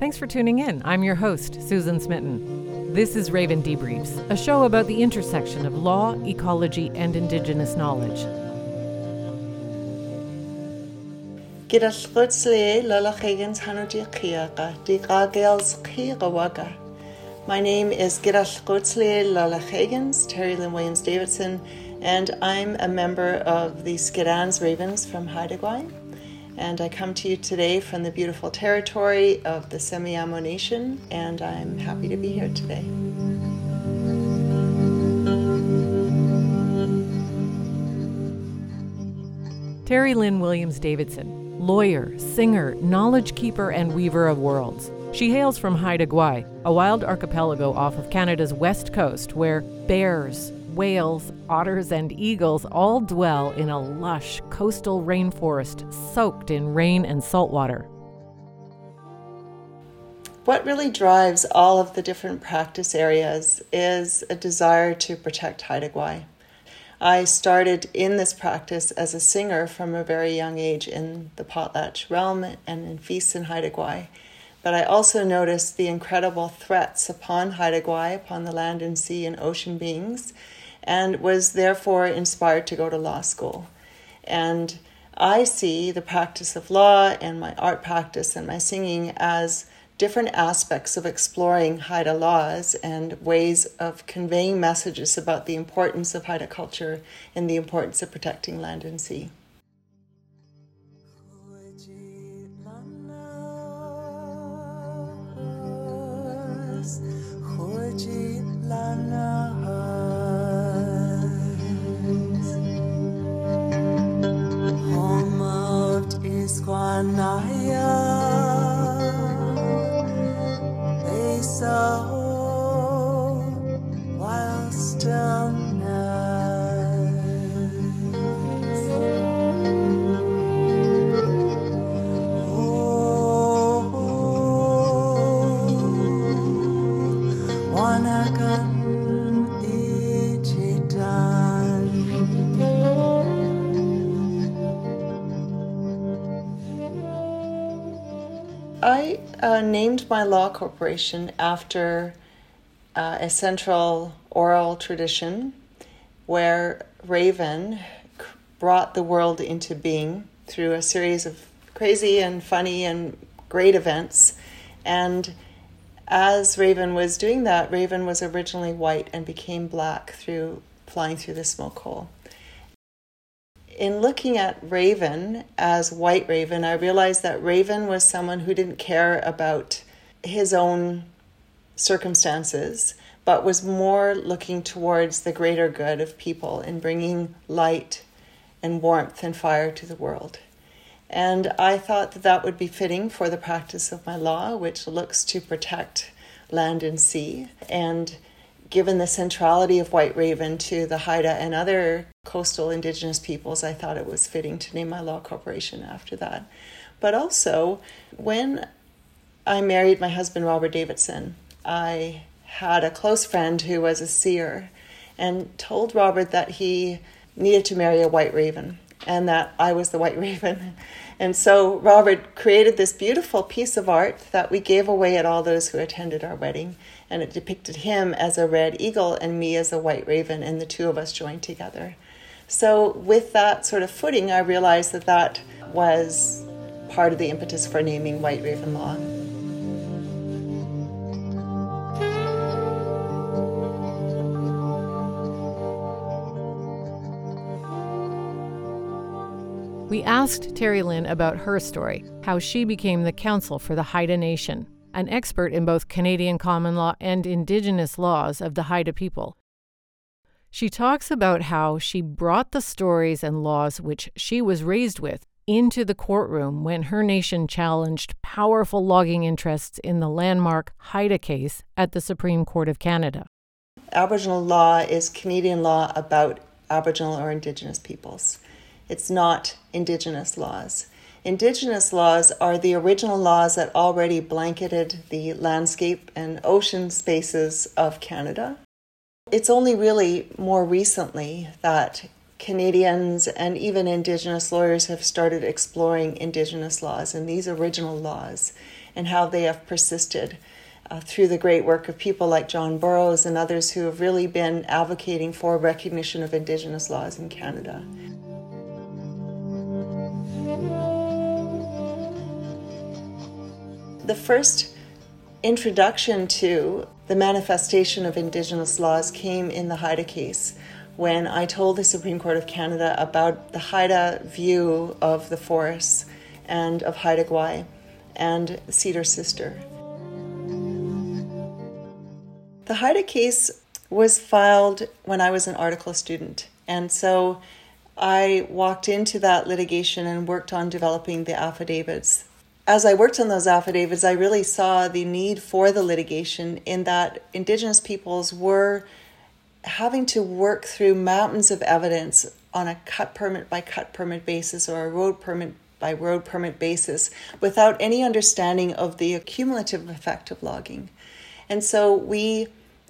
Thanks for tuning in. I'm your host, Susan Smitten. This is Raven Debriefs, a show about the intersection of law, ecology, and Indigenous knowledge. My name is Gotzle Lala Higgins, Terry Lynn Williams Davidson, and I'm a member of the Skedans Ravens from Haida Gwaii and I come to you today from the beautiful territory of the Semiahmoo Nation, and I'm happy to be here today. Terry Lynn Williams Davidson, lawyer, singer, knowledge keeper, and weaver of worlds. She hails from Haida Gwaii, a wild archipelago off of Canada's west coast where bears, whales, otters, and eagles all dwell in a lush coastal rainforest soaked in rain and salt water. What really drives all of the different practice areas is a desire to protect Haida Gwaii. I started in this practice as a singer from a very young age in the potlatch realm and in feasts in Haida Gwaii. But I also noticed the incredible threats upon Haida Gwaii, upon the land and sea and ocean beings, and was therefore inspired to go to law school. And I see the practice of law and my art practice and my singing as different aspects of exploring Haida laws and ways of conveying messages about the importance of Haida culture and the importance of protecting land and sea. I my law corporation after uh, a central oral tradition where Raven brought the world into being through a series of crazy and funny and great events. And as Raven was doing that, Raven was originally white and became black through flying through the smoke hole in looking at Raven as White Raven, I realized that Raven was someone who didn't care about his own circumstances, but was more looking towards the greater good of people in bringing light and warmth and fire to the world. And I thought that that would be fitting for the practice of my law, which looks to protect land and sea. And given the centrality of White Raven to the Haida and other coastal indigenous peoples, I thought it was fitting to name my law corporation after that. But also, when I married my husband, Robert Davidson, I had a close friend who was a seer and told Robert that he needed to marry a white raven and that I was the white raven. And so Robert created this beautiful piece of art that we gave away at all those who attended our wedding. And it depicted him as a red eagle and me as a white raven, and the two of us joined together. So, with that sort of footing, I realized that that was part of the impetus for naming White Raven Law. We asked Terry Lynn about her story, how she became the counsel for the Haida Nation, an expert in both Canadian common law and Indigenous laws of the Haida people. She talks about how she brought the stories and laws which she was raised with into the courtroom when her nation challenged powerful logging interests in the landmark Haida case at the Supreme Court of Canada. Aboriginal law is Canadian law about Aboriginal or Indigenous peoples. It's not Indigenous laws. Indigenous laws are the original laws that already blanketed the landscape and ocean spaces of Canada. It's only really more recently that Canadians and even Indigenous lawyers have started exploring Indigenous laws and these original laws and how they have persisted uh, through the great work of people like John Borrows and others who have really been advocating for recognition of Indigenous laws in Canada. The first introduction to the manifestation of Indigenous laws came in the Haida case when I told the Supreme Court of Canada about the Haida view of the forests and of Haida Gwaii and Cedar Sister. The Haida case was filed when I was an article student, and so I walked into that litigation and worked on developing the affidavits as I worked on those affidavits, I really saw the need for the litigation in that Indigenous peoples were having to work through mountains of evidence on a cut permit by cut permit basis or a road permit by road permit basis without any understanding of the cumulative effect of logging. And so we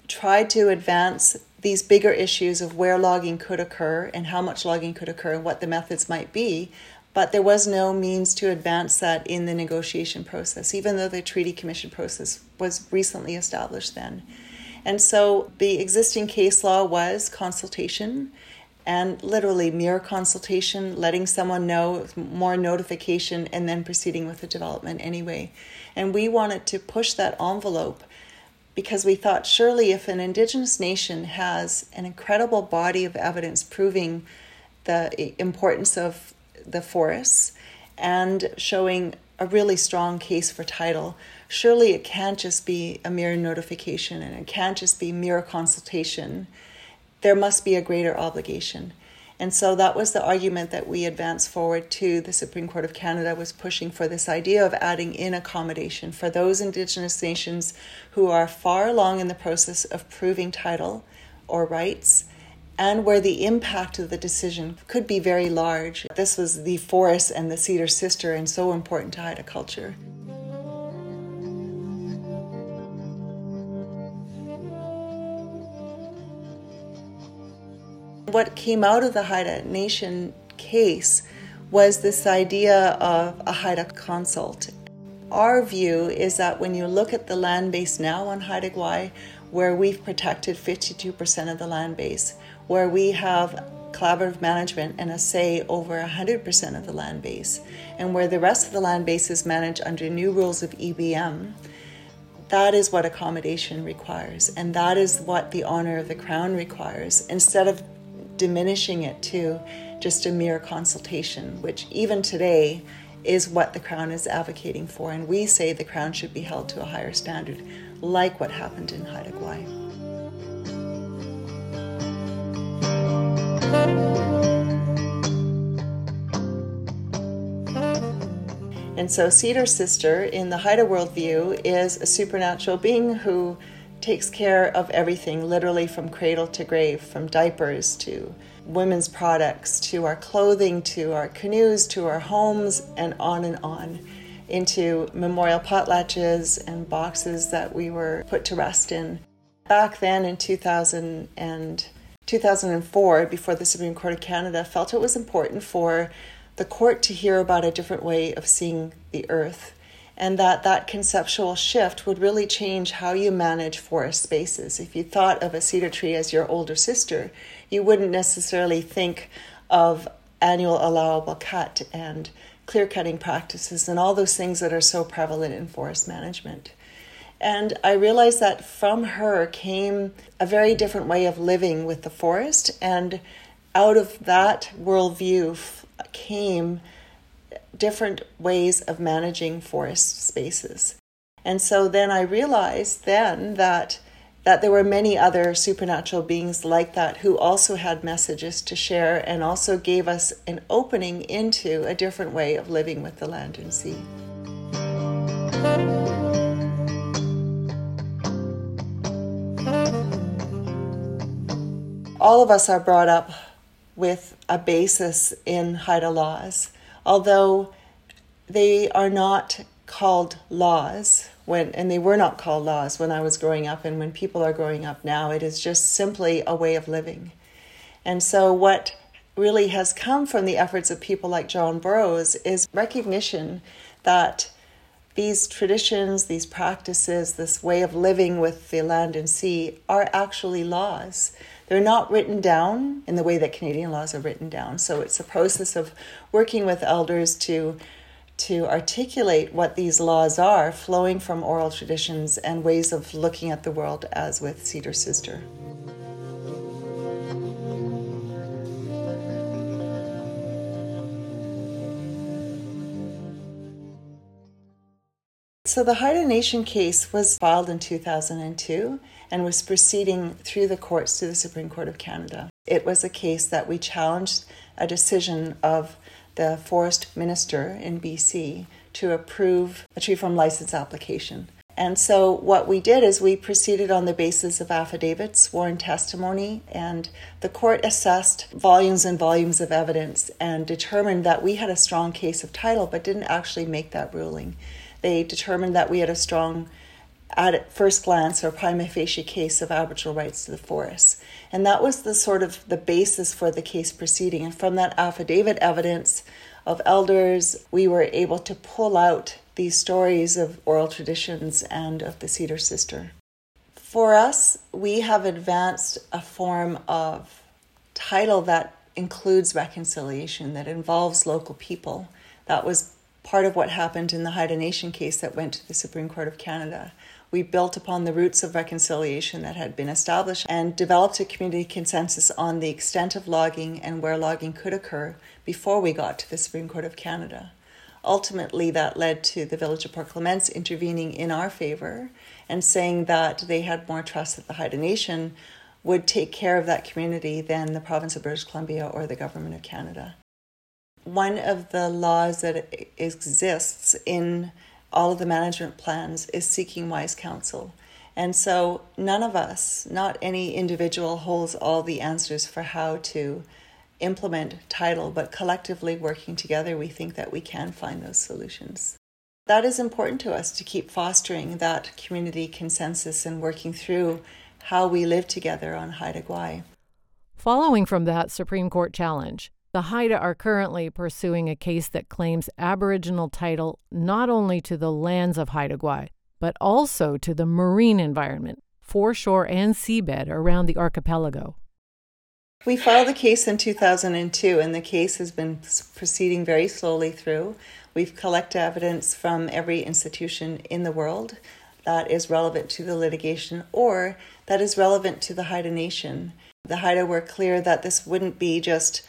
tried to advance these bigger issues of where logging could occur and how much logging could occur and what the methods might be but there was no means to advance that in the negotiation process, even though the Treaty Commission process was recently established then. And so the existing case law was consultation and literally mere consultation, letting someone know, more notification, and then proceeding with the development anyway. And we wanted to push that envelope because we thought surely if an Indigenous nation has an incredible body of evidence proving the importance of the forests and showing a really strong case for title. Surely it can't just be a mere notification and it can't just be mere consultation. There must be a greater obligation. And so that was the argument that we advanced forward to the Supreme Court of Canada was pushing for this idea of adding in accommodation for those Indigenous nations who are far along in the process of proving title or rights and where the impact of the decision could be very large. This was the forest and the cedar sister, and so important to Haida culture. What came out of the Haida Nation case was this idea of a Haida consult. Our view is that when you look at the land base now on Haida Gwaii, where we've protected 52% of the land base, where we have collaborative management and a say over 100% of the land base, and where the rest of the land base is managed under new rules of EBM, that is what accommodation requires, and that is what the honor of the crown requires, instead of diminishing it to just a mere consultation, which even today is what the crown is advocating for, and we say the crown should be held to a higher standard, like what happened in Haida Gwaii. And so, Cedar Sister in the Haida worldview is a supernatural being who takes care of everything, literally from cradle to grave, from diapers to women's products to our clothing to our canoes to our homes, and on and on into memorial potlatches and boxes that we were put to rest in. Back then in 2000 and 2004, before the Supreme Court of Canada felt it was important for the court to hear about a different way of seeing the earth and that that conceptual shift would really change how you manage forest spaces. If you thought of a cedar tree as your older sister, you wouldn't necessarily think of annual allowable cut and clear cutting practices and all those things that are so prevalent in forest management. And I realized that from her came a very different way of living with the forest. And out of that worldview came different ways of managing forest spaces. And so then I realized then that that there were many other supernatural beings like that who also had messages to share and also gave us an opening into a different way of living with the land and sea. all of us are brought up with a basis in Haida laws, although they are not called laws when and they were not called laws when I was growing up and when people are growing up now it is just simply a way of living. And so what really has come from the efforts of people like John Borrows is recognition that these traditions, these practices, this way of living with the land and sea are actually laws. They're not written down in the way that Canadian laws are written down. So it's a process of working with elders to to articulate what these laws are, flowing from oral traditions and ways of looking at the world as with Cedar Sister. So the Haida Nation case was filed in 2002 and was proceeding through the courts to the Supreme Court of Canada. It was a case that we challenged a decision of the forest minister in BC to approve a tree farm license application. And so, what we did is we proceeded on the basis of affidavits, sworn testimony, and the court assessed volumes and volumes of evidence and determined that we had a strong case of title, but didn't actually make that ruling. They determined that we had a strong, at first glance, or prima facie case of Aboriginal rights to the forest. And that was the sort of the basis for the case proceeding. And from that affidavit evidence of elders, we were able to pull out these stories of oral traditions and of the Cedar Sister. For us, we have advanced a form of title that includes reconciliation, that involves local people. That was part of what happened in the Haida Nation case that went to the Supreme Court of Canada. We built upon the roots of reconciliation that had been established and developed a community consensus on the extent of logging and where logging could occur before we got to the Supreme Court of Canada. Ultimately, that led to the Village of Port Clements intervening in our favor and saying that they had more trust that the Haida Nation would take care of that community than the province of British Columbia or the government of Canada one of the laws that exists in all of the management plans is seeking wise counsel. And so none of us, not any individual, holds all the answers for how to implement title, but collectively working together, we think that we can find those solutions. That is important to us to keep fostering that community consensus and working through how we live together on Haida Gwaii. Following from that Supreme Court challenge, the Haida are currently pursuing a case that claims Aboriginal title not only to the lands of Haida Gwaii, but also to the marine environment, foreshore and seabed around the archipelago. We filed the case in 2002, and the case has been proceeding very slowly through. We've collected evidence from every institution in the world that is relevant to the litigation or that is relevant to the Haida Nation. The Haida were clear that this wouldn't be just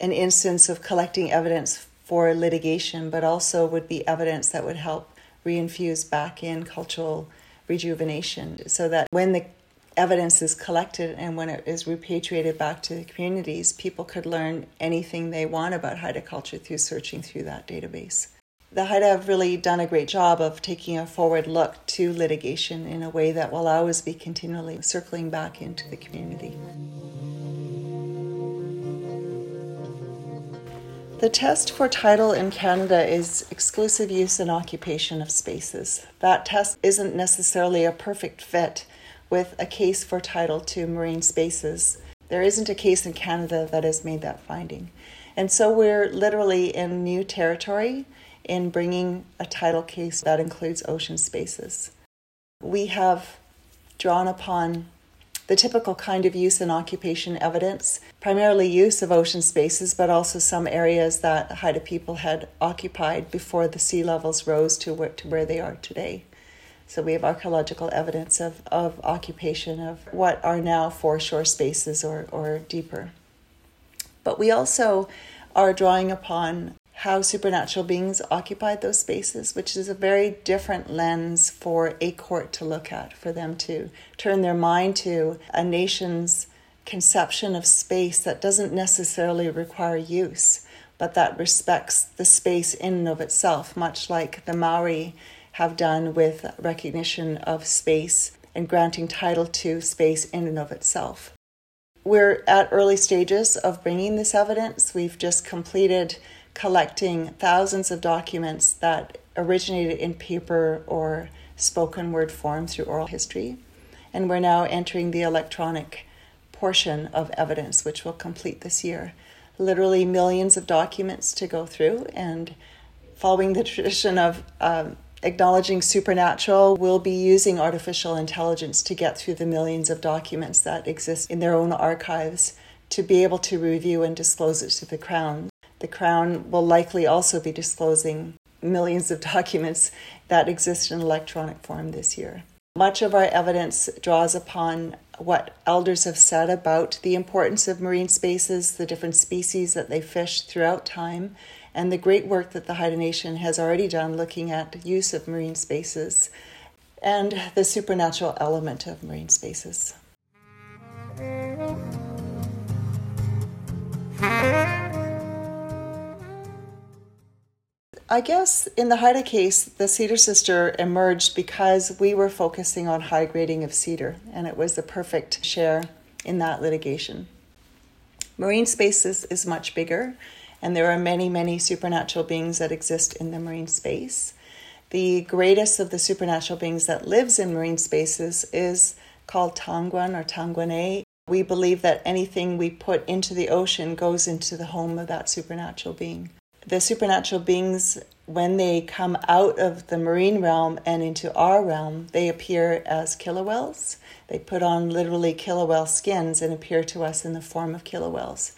an instance of collecting evidence for litigation, but also would be evidence that would help reinfuse back in cultural rejuvenation so that when the evidence is collected and when it is repatriated back to the communities, people could learn anything they want about Haida culture through searching through that database. The Haida have really done a great job of taking a forward look to litigation in a way that will always be continually circling back into the community. The test for title in Canada is exclusive use and occupation of spaces. That test isn't necessarily a perfect fit with a case for title to marine spaces. There isn't a case in Canada that has made that finding. And so we're literally in new territory in bringing a title case that includes ocean spaces. We have drawn upon the typical kind of use and occupation evidence, primarily use of ocean spaces, but also some areas that Haida people had occupied before the sea levels rose to where, to where they are today. So we have archaeological evidence of, of occupation of what are now foreshore spaces or, or deeper. But we also are drawing upon how supernatural beings occupied those spaces, which is a very different lens for a court to look at, for them to turn their mind to a nation's conception of space that doesn't necessarily require use, but that respects the space in and of itself, much like the Maori have done with recognition of space and granting title to space in and of itself. We're at early stages of bringing this evidence. We've just completed collecting thousands of documents that originated in paper or spoken word form through oral history. And we're now entering the electronic portion of evidence, which will complete this year. literally millions of documents to go through. And following the tradition of um, acknowledging supernatural, we'll be using artificial intelligence to get through the millions of documents that exist in their own archives to be able to review and disclose it to the Crown. The Crown will likely also be disclosing millions of documents that exist in electronic form this year. Much of our evidence draws upon what elders have said about the importance of marine spaces, the different species that they fish throughout time, and the great work that the Haida Nation has already done looking at use of marine spaces and the supernatural element of marine spaces. I guess in the Haida case, the cedar sister emerged because we were focusing on high grading of cedar, and it was the perfect share in that litigation. Marine spaces is much bigger, and there are many, many supernatural beings that exist in the marine space. The greatest of the supernatural beings that lives in marine spaces is called Tanguan or Tanguane. We believe that anything we put into the ocean goes into the home of that supernatural being the supernatural beings, when they come out of the marine realm and into our realm, they appear as killer whales. They put on literally killer whale skins and appear to us in the form of killer whales.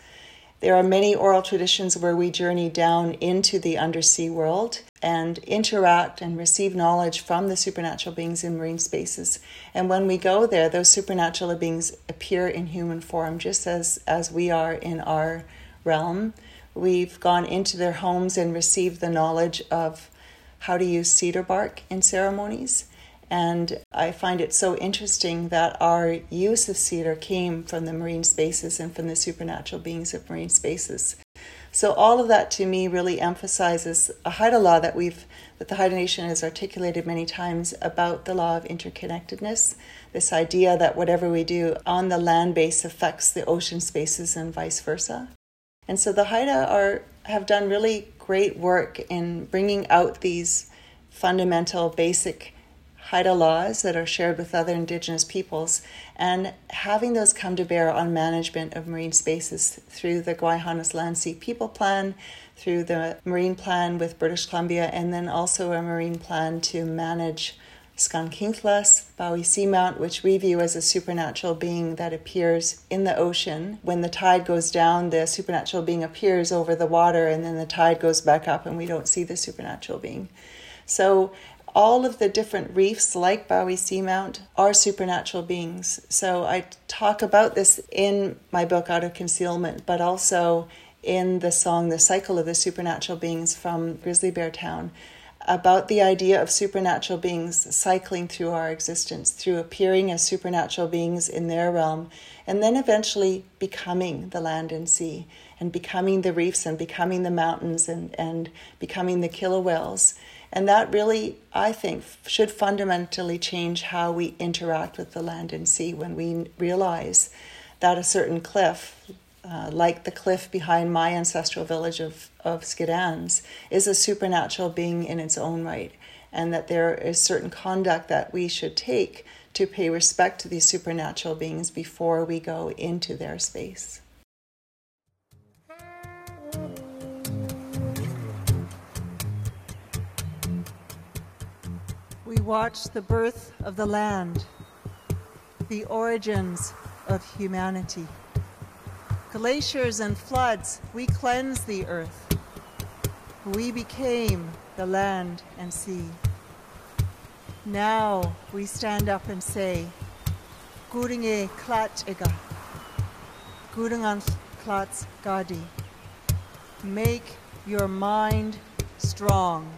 There are many oral traditions where we journey down into the undersea world and interact and receive knowledge from the supernatural beings in marine spaces. And when we go there, those supernatural beings appear in human form, just as, as we are in our realm. We've gone into their homes and received the knowledge of how to use cedar bark in ceremonies. And I find it so interesting that our use of cedar came from the marine spaces and from the supernatural beings of marine spaces. So all of that to me really emphasizes a Haida law that we've that the Haida Nation has articulated many times about the law of interconnectedness. This idea that whatever we do on the land base affects the ocean spaces and vice versa. And so the Haida are have done really great work in bringing out these fundamental, basic Haida laws that are shared with other Indigenous peoples and having those come to bear on management of marine spaces through the Gwaii Haanas Land Sea People Plan, through the Marine Plan with British Columbia, and then also a Marine Plan to manage SGaan Kinghlas, Bowie Seamount, which we view as a supernatural being that appears in the ocean. When the tide goes down, the supernatural being appears over the water, and then the tide goes back up, and we don't see the supernatural being. So, all of the different reefs, like Bowie Seamount, are supernatural beings. So, I talk about this in my book, Out of Concealment, but also in the song The Cycle of the Supernatural Beings from Grizzly Bear Town about the idea of supernatural beings cycling through our existence, through appearing as supernatural beings in their realm, and then eventually becoming the land and sea, and becoming the reefs, and becoming the mountains, and, and becoming the killer whales. And that really, I think, should fundamentally change how we interact with the land and sea when we realize that a certain cliff, uh, like the cliff behind my ancestral village of, of Skedans, is a supernatural being in its own right, and that there is certain conduct that we should take to pay respect to these supernatural beings before we go into their space. We watch the birth of the land, the origins of humanity glaciers and floods, we cleanse the earth. We became the land and sea. Now we stand up and say, Guringe klat ega, Guringan klats gadi. Make your mind strong.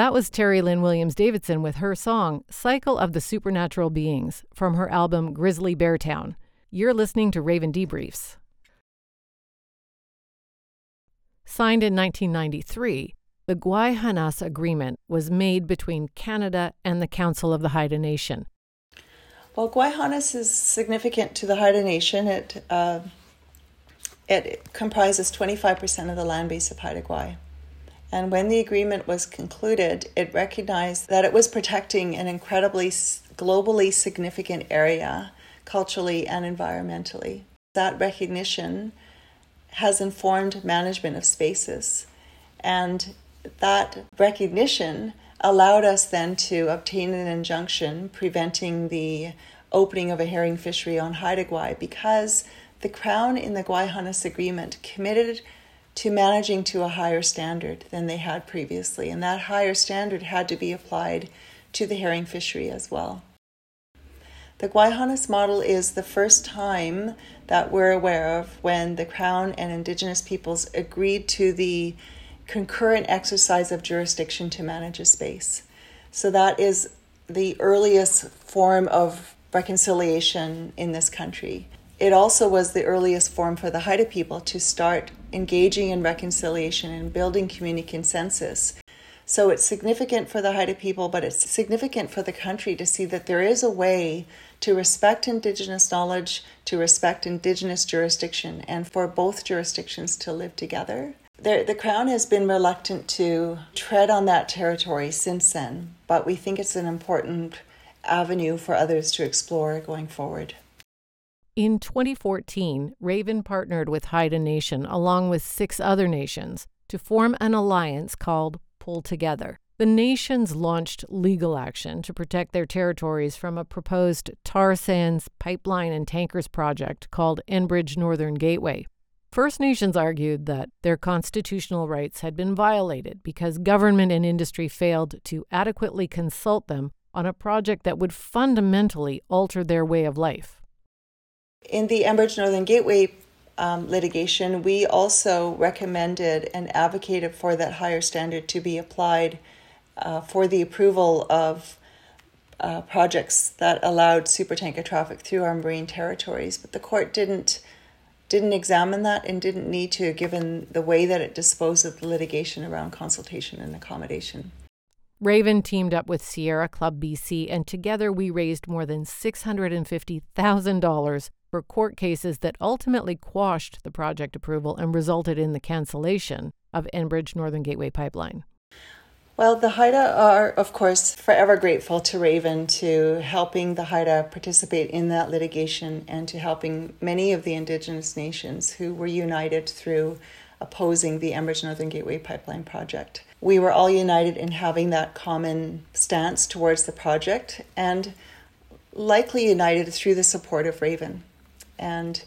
That was Terry Lynn Williams Davidson with her song, Cycle of the Supernatural Beings, from her album Grizzly Bear Town. You're listening to Raven Debriefs. Signed in 1993, the Gwaii Haanas Agreement was made between Canada and the Council of the Haida Nation. Well, Gwaii Haanas is significant to the Haida Nation. It, uh, it comprises 25% of the land base of Haida Gwaii. And when the agreement was concluded, it recognized that it was protecting an incredibly globally significant area, culturally and environmentally. That recognition has informed management of spaces. And that recognition allowed us then to obtain an injunction preventing the opening of a herring fishery on Haida Gwaii because the Crown in the Gwaii agreement committed to managing to a higher standard than they had previously. And that higher standard had to be applied to the herring fishery as well. The Gwaii model is the first time that we're aware of when the Crown and Indigenous peoples agreed to the concurrent exercise of jurisdiction to manage a space. So that is the earliest form of reconciliation in this country. It also was the earliest form for the Haida people to start engaging in reconciliation and building community consensus. So it's significant for the Haida people, but it's significant for the country to see that there is a way to respect Indigenous knowledge, to respect Indigenous jurisdiction, and for both jurisdictions to live together. The, the Crown has been reluctant to tread on that territory since then, but we think it's an important avenue for others to explore going forward. In 2014, Raven partnered with Haida Nation along with six other nations to form an alliance called Pull Together. The nations launched legal action to protect their territories from a proposed tar sands pipeline and tankers project called Enbridge Northern Gateway. First Nations argued that their constitutional rights had been violated because government and industry failed to adequately consult them on a project that would fundamentally alter their way of life. In the Enbridge Northern Gateway um, litigation, we also recommended and advocated for that higher standard to be applied uh, for the approval of uh, projects that allowed supertanker traffic through our marine territories. But the court didn't didn't examine that and didn't need to, given the way that it disposed of the litigation around consultation and accommodation. Raven teamed up with Sierra Club BC, and together we raised more than $650,000 for court cases that ultimately quashed the project approval and resulted in the cancellation of Enbridge Northern Gateway Pipeline. Well, the Haida are, of course, forever grateful to Raven to helping the Haida participate in that litigation and to helping many of the Indigenous nations who were united through opposing the Enbridge Northern Gateway Pipeline project. We were all united in having that common stance towards the project and likely united through the support of Raven. And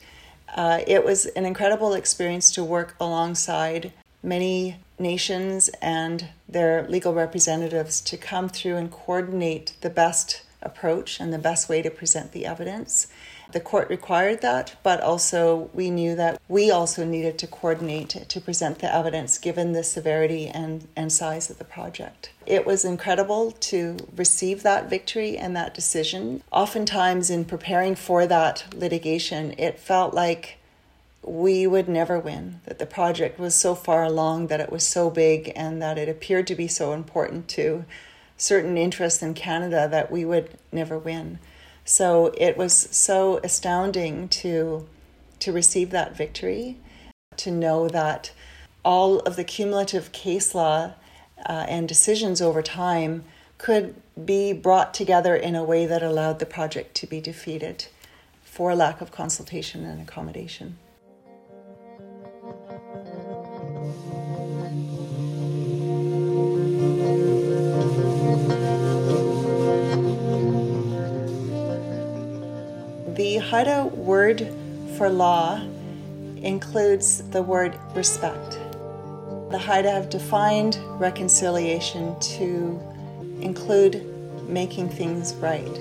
uh, it was an incredible experience to work alongside many nations and their legal representatives to come through and coordinate the best approach and the best way to present the evidence. The court required that, but also we knew that we also needed to coordinate to present the evidence given the severity and, and size of the project. It was incredible to receive that victory and that decision. Oftentimes, in preparing for that litigation, it felt like we would never win, that the project was so far along, that it was so big, and that it appeared to be so important to certain interests in Canada that we would never win. So it was so astounding to to receive that victory, to know that all of the cumulative case law uh, and decisions over time could be brought together in a way that allowed the project to be defeated for lack of consultation and accommodation. The Haida word for law includes the word respect. The Haida have defined reconciliation to include making things right.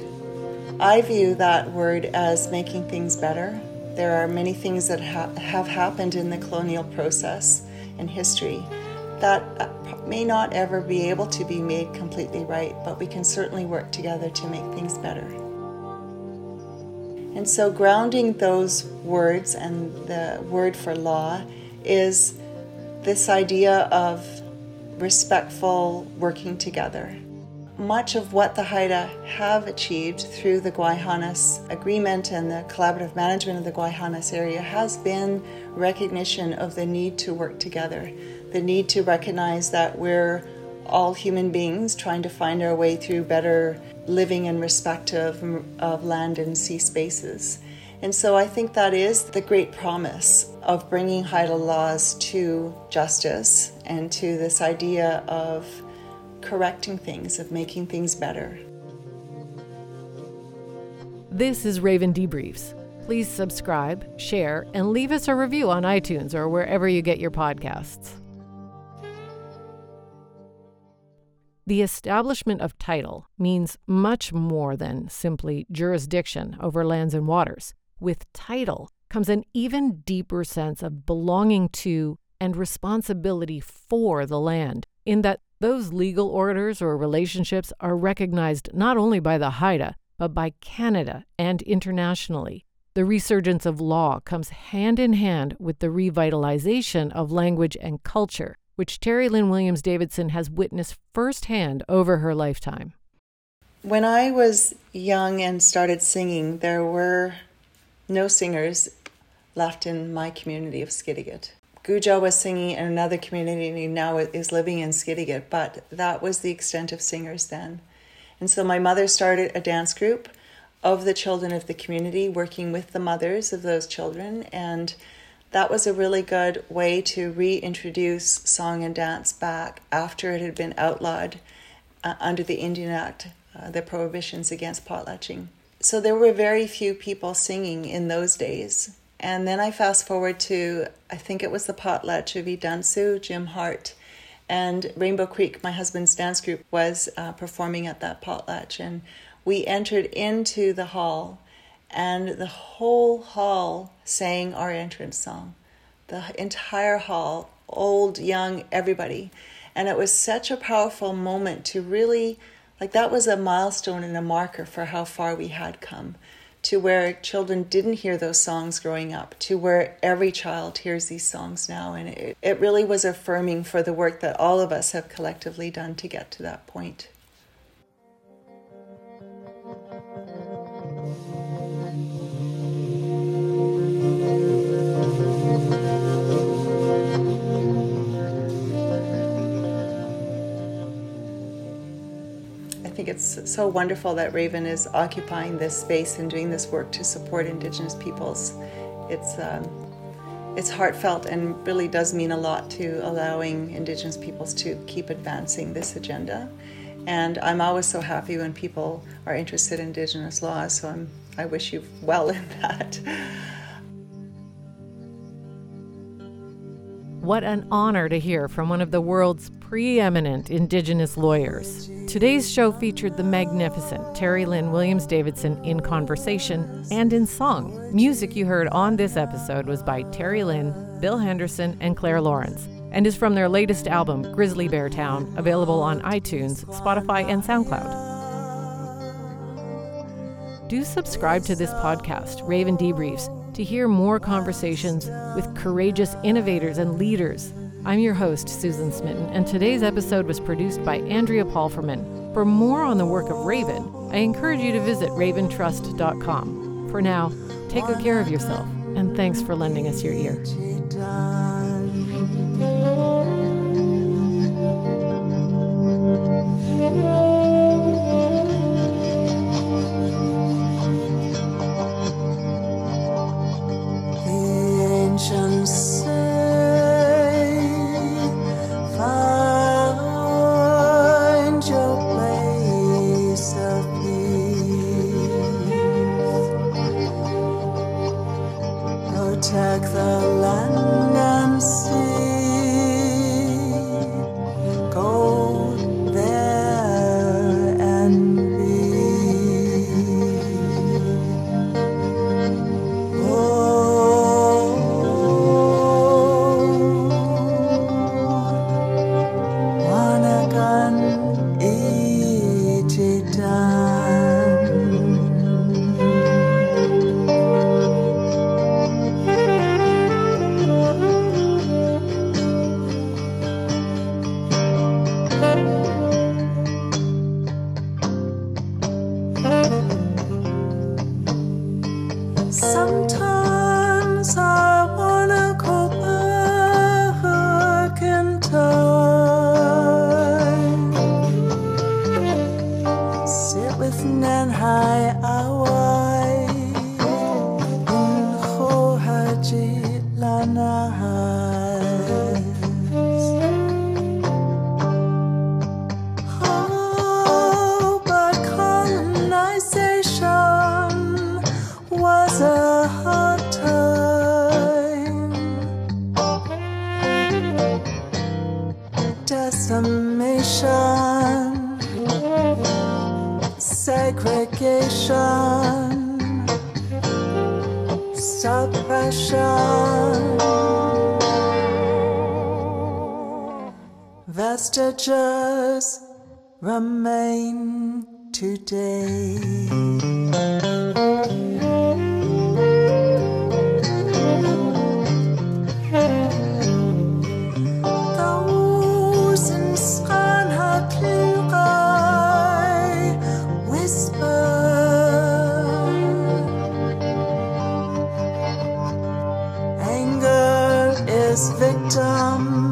I view that word as making things better. There are many things that ha- have happened in the colonial process and history that uh, may not ever be able to be made completely right, but we can certainly work together to make things better. And so, grounding those words and the word for law is this idea of respectful working together. Much of what the Haida have achieved through the Gwaii Haanas Agreement and the collaborative management of the Gwaii Haanas area has been recognition of the need to work together, the need to recognize that we're all human beings trying to find our way through better living in respect of, of land and sea spaces. And so I think that is the great promise of bringing Haida laws to justice and to this idea of correcting things, of making things better. This is Raven Debriefs. Please subscribe, share, and leave us a review on iTunes or wherever you get your podcasts. The establishment of title means much more than simply jurisdiction over lands and waters. With title comes an even deeper sense of belonging to and responsibility for the land, in that those legal orders or relationships are recognized not only by the Haida, but by Canada and internationally. The resurgence of law comes hand in hand with the revitalization of language and culture, which Terry Lynn Williams Davidson has witnessed firsthand over her lifetime. When I was young and started singing, there were no singers left in my community of Skidegate. Guujaaw was singing in another community and now is living in Skidegate, but that was the extent of singers then. And so my mother started a dance group of the children of the community, working with the mothers of those children. And that was a really good way to reintroduce song and dance back after it had been outlawed uh, under the Indian Act, uh, the prohibitions against potlatching. So there were very few people singing in those days. And then I fast forward to, I think it was the potlatch of Idansu, Jim Hart. And Rainbow Creek, my husband's dance group, was uh, performing at that potlatch. And we entered into the hall, and the whole hall sang our entrance song. The entire hall, old, young, everybody. And it was such a powerful moment to really like that was a milestone and a marker for how far we had come to where children didn't hear those songs growing up, to where every child hears these songs now. And it, it really was affirming for the work that all of us have collectively done to get to that point. It's so wonderful that Raven is occupying this space and doing this work to support Indigenous peoples. It's um, it's heartfelt and really does mean a lot to allowing Indigenous peoples to keep advancing this agenda. And I'm always so happy when people are interested in Indigenous laws. So I'm I wish you well in that. What an honor to hear from one of the world's preeminent Indigenous lawyers. Today's show featured the magnificent Terry Lynn Williams Davidson in conversation and in song. Music you heard on this episode was by Terry Lynn, Bill Henderson, and Claire Lawrence, and is from their latest album, Grizzly Bear Town, available on iTunes, Spotify, and SoundCloud do subscribe to this podcast, Raven Debriefs, to hear more conversations with courageous innovators and leaders. I'm your host, Susan Smitten, and today's episode was produced by Andrea Palframan. For more on the work of Raven, I encourage you to visit raventrust.com. For now, take good care of yourself, and thanks for lending us your ear. and high hour. Vestiges remain today. Tausend Sranhaklüge whisper Anger is victim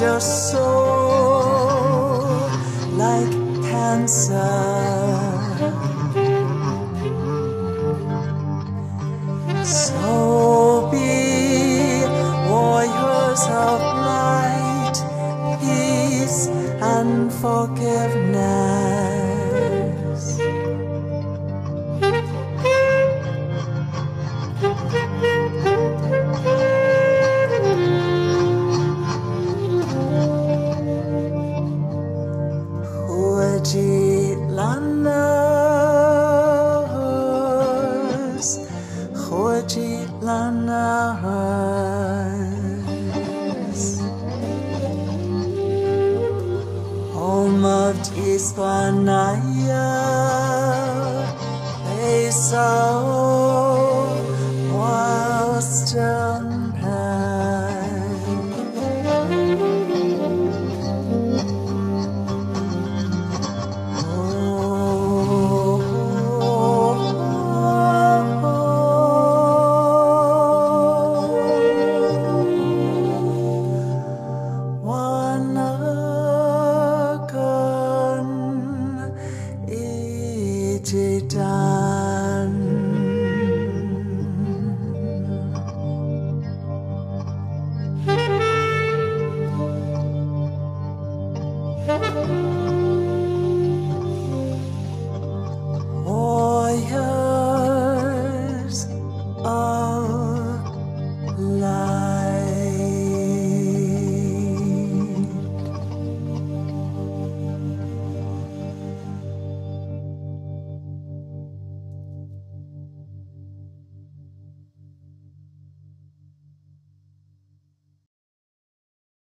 your soul like cancer.